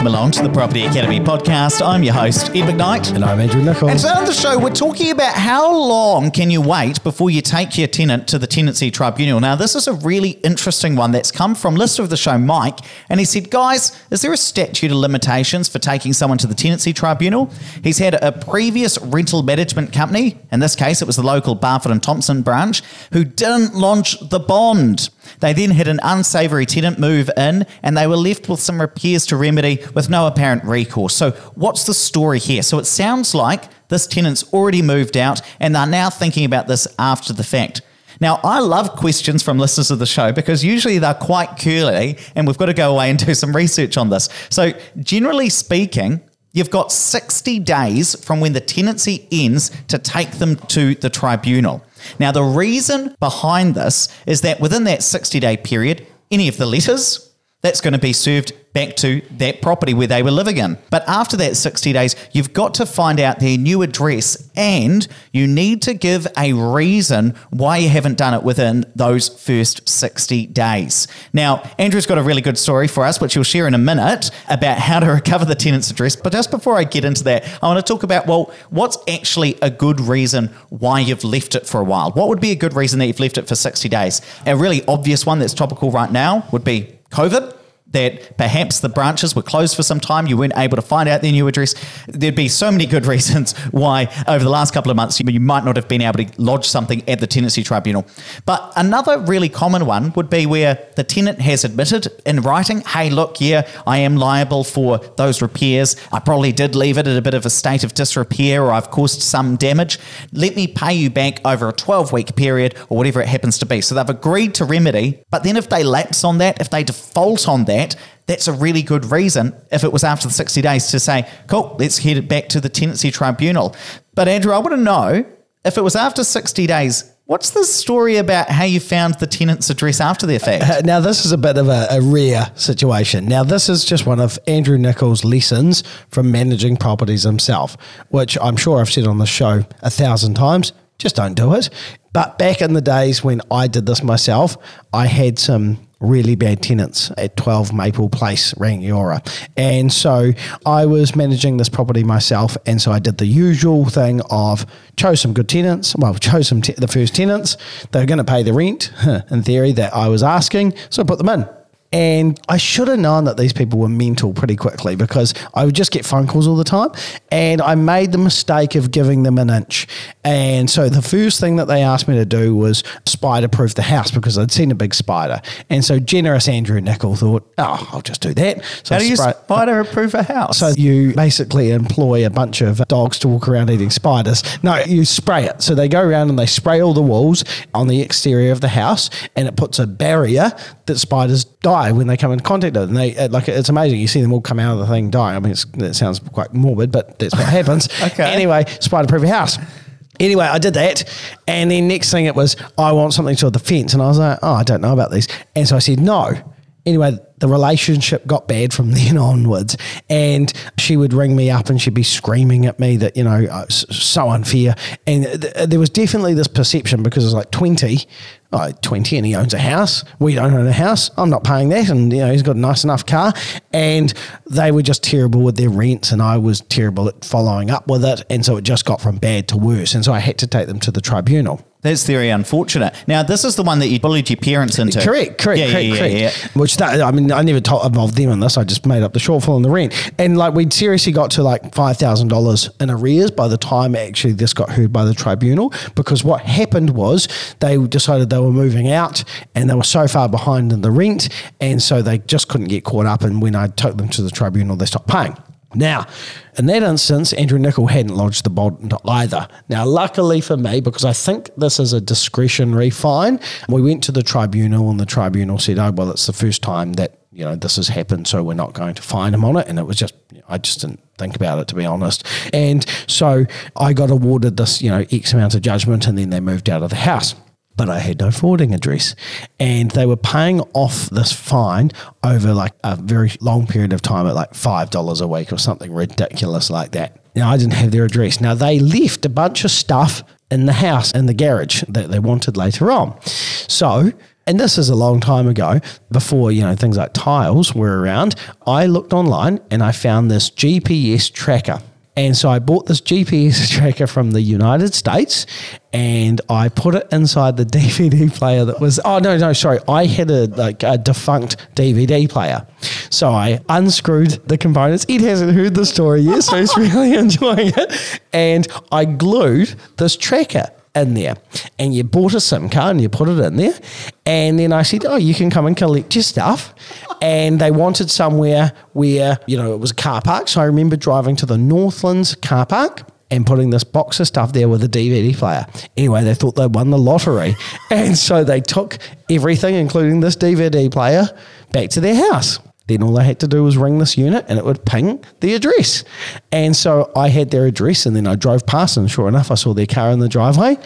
welcome along to the Property Academy podcast. I'm your host, Ed McKnight. And I'm Andrew Nicol. And today on the show, we're talking about how long can you wait before you take your tenant to the tenancy tribunal. Now, this is a really interesting one that's come from listener of the show, Mike, and he said, guys, is there a statute of limitations for taking someone to the tenancy tribunal? He's had a previous rental management company, in this case, it was the local Barfoot and Thompson branch, who didn't launch the bond. They then had an unsavoury tenant move in and they were left with some repairs to remedy with no apparent recourse. So, what's the story here? So, it sounds like this tenant's already moved out and they're now thinking about this after the fact. Now, I love questions from listeners of the show because usually they're quite curly and we've got to go away and do some research on this. So, generally speaking, You've got 60 days from when the tenancy ends to take them to the tribunal. Now, the reason behind this is that within that 60 day period, any of the letters, that's going to be served back to that property where they were living in. But after that 60 days, you've got to find out their new address and you need to give a reason why you haven't done it within those first 60 days. Now, Andrew's got a really good story for us, which he'll share in a minute about how to recover the tenant's address. But just before I get into that, I want to talk about well, what's actually a good reason why you've left it for a while? What would be a good reason that you've left it for 60 days? A really obvious one that's topical right now would be COVID that perhaps the branches were closed for some time, you weren't able to find out their new address. There'd be so many good reasons why over the last couple of months you might not have been able to lodge something at the tenancy tribunal. But another really common one would be where the tenant has admitted in writing, hey, look, yeah, I am liable for those repairs. I probably did leave it at a bit of a state of disrepair or I've caused some damage. Let me pay you back over a 12 week period or whatever it happens to be. So they've agreed to remedy, but then if they lapse on that, if they default on that, that, that's a really good reason if it was after the 60 days to say, cool, let's head it back to the tenancy tribunal. But Andrew, I want to know if it was after 60 days, What's the story about how you found the tenant's address after the fact? Uh, now, this is a bit of a, a, rare situation. Now, this is just one of Andrew Nicol's lessons from managing properties himself, which I'm sure I've said on the show a thousand times. Just don't do it. But back in the days when I did this myself, I had some really bad tenants at 12 Maple Place, Rangiora. And so I was managing this property myself. And so I did the usual thing of chose some good tenants. Well, chose some te- the first tenants. They were going to pay the rent, in theory, that I was asking. So I put them in. And I should have known that these people were mental pretty quickly because I would just get phone calls all the time. And I made the mistake of giving them an inch. And so the first thing that they asked me to do was spider proof the house because I'd seen a big spider. And so generous Andrew Nicol thought, oh, I'll just do that. So How do you spider proof a house? So you basically employ a bunch of dogs to walk around eating spiders. No, you spray it. So they go around and they spray all the walls on the exterior of the house and it puts a barrier that spiders die die when they come in contact with it. And they uh, like it's amazing. You see them all come out of the thing die. I mean, it sounds quite morbid, but that's what happens. okay. Anyway, spider-proof your house. Anyway, I did that, and then next thing it was I want something to the fence, and I was like, oh, I don't know about these, and so I said no. Anyway, the relationship got bad from then onwards. And she would ring me up and she'd be screaming at me that, you know, uh, so unfair. And th- there was definitely this perception because it was like 20, oh, 20 and he owns a house. We don't own a house. I'm not paying that. And, you know, he's got a nice enough car. And they were just terrible with their rents and I was terrible at following up with it. And so it just got from bad to worse. And so I had to take them to the tribunal. That's very unfortunate. Now, this is the one that you bullied your parents into. Correct, correct, yeah, correct, yeah, correct. Yeah, yeah. Which that I mean, I never told involved them in this. I just made up the shortfall in the rent, and like we'd seriously got to like five thousand dollars in arrears by the time actually this got heard by the tribunal. Because what happened was they decided they were moving out, and they were so far behind in the rent, and so they just couldn't get caught up. And when I took them to the tribunal, they stopped paying. Now, in that instance, Andrew Nicol hadn't lodged the bond either. Now, luckily for me, because I think this is a discretionary fine, we went to the tribunal and the tribunal said, oh, well, it's the first time that, you know, this has happened, so we're not going to fine him on it. And it was just, I just didn't think about it, to be honest. And so I got awarded this, you know, X amount of judgment and then they moved out of the house but I had no forwarding address. And they were paying off this fine over like a very long period of time at like $5 a week or something ridiculous like that. Now, I didn't have their address. Now, they left a bunch of stuff in the house, in the garage that they wanted later on. So, and this is a long time ago, before you know things like tiles were around. I looked online and I found this GPS tracker. And so I bought this GPS tracker from the United States and I put it inside the DVD player that was oh no no sorry I had a like a defunct DVD player so I unscrewed the components Ed hasn't heard the story yet so he's really enjoying it and I glued this tracker in there and you bought a SIM card and you put it in there. And then I said, Oh, you can come and collect your stuff. And they wanted somewhere where, you know, it was a car park. So I remember driving to the Northlands car park and putting this box of stuff there with a DVD player. Anyway, they thought they won the lottery. and so they took everything, including this DVD player, back to their house. Then all I had to do was ring this unit and it would ping the address. And so I had their address and then I drove past and sure enough, I saw their car in the driveway.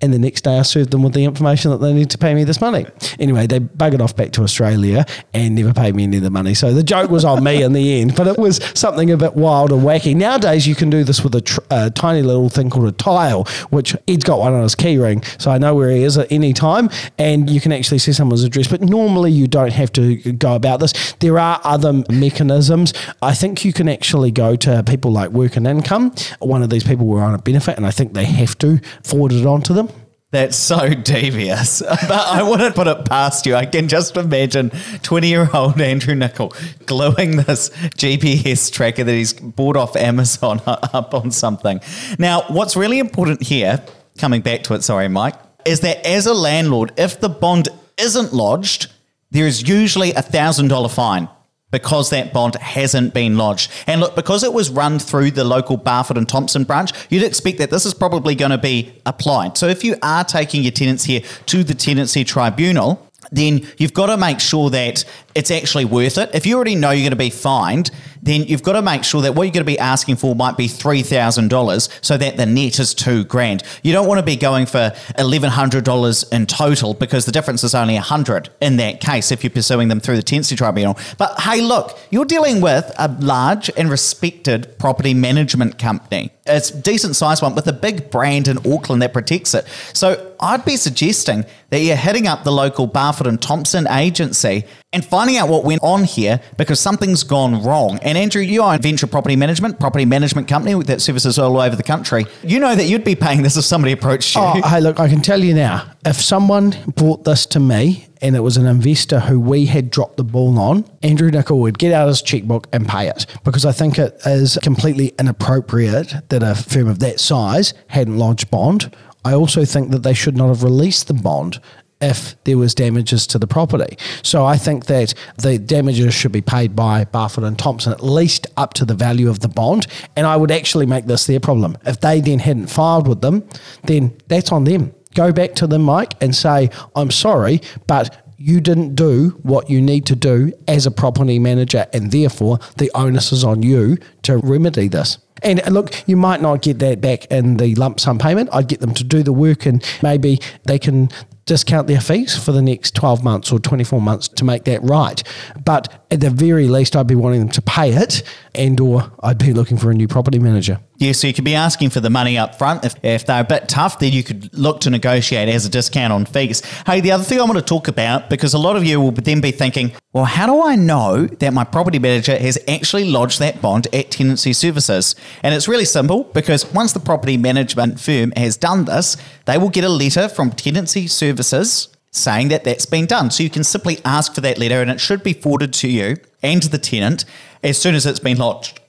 And the next day, I served them with the information that they need to pay me this money. Anyway, they buggered off back to Australia and never paid me any of the money. So the joke was on me in the end, but it was something a bit wild and wacky. Nowadays, you can do this with a, tr- a tiny little thing called a tile, which Ed's got one on his keyring, so I know where he is at any time, and you can actually see someone's address. But normally, you don't have to go about this. There are other mechanisms. I think you can actually go to people like Work and Income. One of these people were on a benefit, and I think they have to forward it on to them. That's so devious. But I wouldn't put it past you. I can just imagine 20 year old Andrew Nicol gluing this GPS tracker that he's bought off Amazon up on something. Now, what's really important here, coming back to it, sorry, Mike, is that as a landlord, if the bond isn't lodged, there is usually a $1,000 fine because that bond hasn't been lodged. And look, because it was run through the local Barfoot and Thompson branch, you'd expect that this is probably going to be applied. So if you are taking your tenants here to the tenancy tribunal, then you've got to make sure that it's actually worth it. If you already know you're going to be fined, then you've got to make sure that what you're going to be asking for might be $3,000 so that the net is two grand. You don't want to be going for $1,100 in total because the difference is only a 100 in that case if you're pursuing them through the tenancy tribunal. But hey, look, you're dealing with a large and respected property management company. It's a decent sized one with a big brand in Auckland that protects it. So I'd be suggesting that you're hitting up the local Barfoot and Thompson agency and finding out what went on here because something's gone wrong. And Andrew, you own Venture Property Management, property management company that services all over the country. You know that you'd be paying this if somebody approached you. Oh, hey, look, I can tell you now, if someone brought this to me and it was an investor who we had dropped the ball on, Andrew Nicol would get out his checkbook and pay it because I think it is completely inappropriate that a firm of that size hadn't lodged bond. I also think that they should not have released the bond if there was damages to the property. So I think that the damages should be paid by Barfoot and Thompson at least up to the value of the bond. And I would actually make this their problem. If they then hadn't filed with them, then that's on them. Go back to them, Mike, and say, I'm sorry, but you didn't do what you need to do as a property manager, and therefore the onus is on you to remedy this. And look, you might not get that back in the lump sum payment. I'd get them to do the work and maybe they can discount their fees for the next 12 months or 24 months to make that right. But at the very least, I'd be wanting them to pay it and or I'd be looking for a new property manager. Yeah, so you could be asking for the money up front. If, if they're a bit tough, then you could look to negotiate as a discount on fees. Hey, the other thing I want to talk about, because a lot of you will then be thinking, well, how do I know that my property manager has actually lodged that bond at Tenancy Services? And it's really simple because once the property management firm has done this, they will get a letter from Tenancy Services saying that that's been done. So you can simply ask for that letter and it should be forwarded to you and to the tenant as soon as it's been lodged.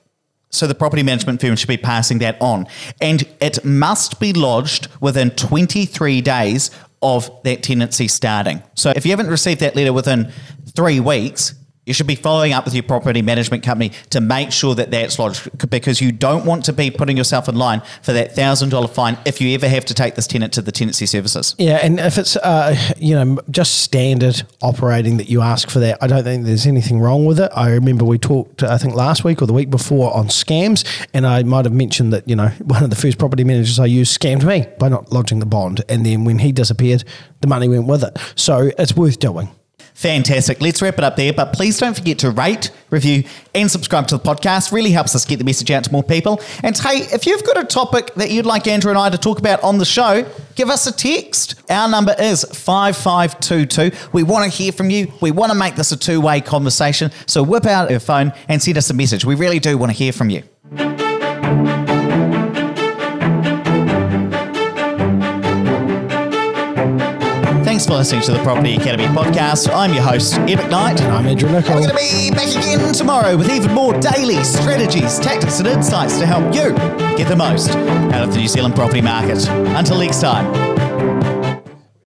So the property management firm should be passing that on. And it must be lodged within 23 days of that tenancy starting. So if you haven't received that letter within three weeks, you should be following up with your property management company to make sure that that's lodged because you don't want to be putting yourself in line for that $1,000 fine if you ever have to take this tenant to the tenancy services. Yeah, and if it's uh, you know just standard operating that you ask for that, I don't think there's anything wrong with it. I remember we talked I think last week or the week before on scams, and I might have mentioned that you know one of the first property managers I used scammed me by not lodging the bond, and then when he disappeared, the money went with it. So it's worth doing. Fantastic. Let's wrap it up there. But please don't forget to rate, review, and subscribe to the podcast. Really helps us get the message out to more people. And hey, if you've got a topic that you'd like Andrew and I to talk about on the show, give us a text. Our number is 5522. We want to hear from you. We want to make this a two way conversation. So whip out your phone and send us a message. We really do want to hear from you. For listening to the Property Academy podcast. I'm your host, Ed And I'm Andrew Nicol. We're going to be back again tomorrow with even more daily strategies, tactics, and insights to help you get the most out of the New Zealand property market. Until next time.